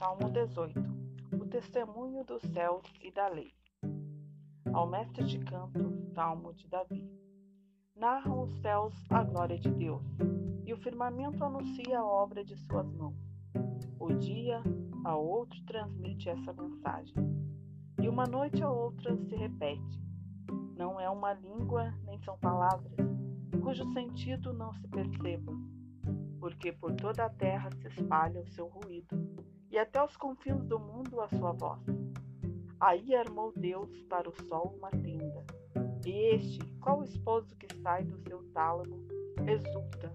Salmo 18 O testemunho dos céus e da lei. Ao mestre de canto, Salmo de Davi. Narram os céus a glória de Deus, e o firmamento anuncia a obra de suas mãos. O dia a outro transmite essa mensagem, e uma noite a outra se repete. Não é uma língua nem são palavras, cujo sentido não se perceba, porque por toda a terra se espalha o seu ruído e até os confins do mundo a sua voz. Aí armou Deus para o sol uma tenda, e este, qual esposo que sai do seu tálamo, exulta,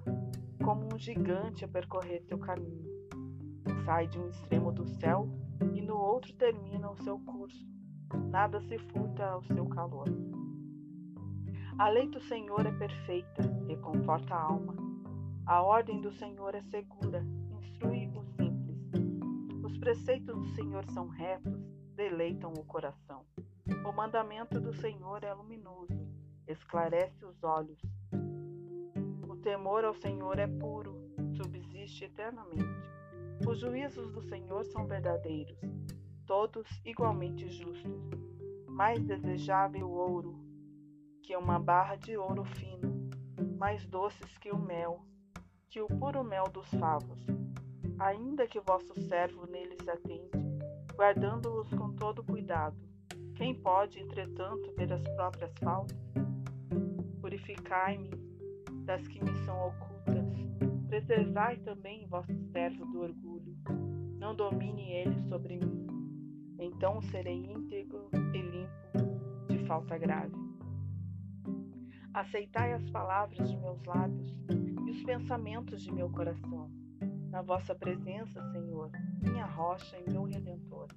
como um gigante a percorrer seu caminho. Sai de um extremo do céu e no outro termina o seu curso. Nada se furta ao seu calor. A lei do Senhor é perfeita, reconforta a alma. A ordem do Senhor é segura, preceitos do Senhor são retos, deleitam o coração. O mandamento do Senhor é luminoso, esclarece os olhos. O temor ao Senhor é puro, subsiste eternamente. Os juízos do Senhor são verdadeiros, todos igualmente justos. Mais desejável o ouro que uma barra de ouro fino, mais doces que o mel, que o puro mel dos favos ainda que vosso servo neles se atente, guardando-os com todo cuidado. Quem pode, entretanto, ver as próprias faltas? Purificai-me das que me são ocultas. Preservai também vosso servo do orgulho. Não domine ele sobre mim. Então serei íntegro e limpo de falta grave. Aceitai as palavras de meus lábios e os pensamentos de meu coração na vossa presença, Senhor, minha rocha e meu redentor.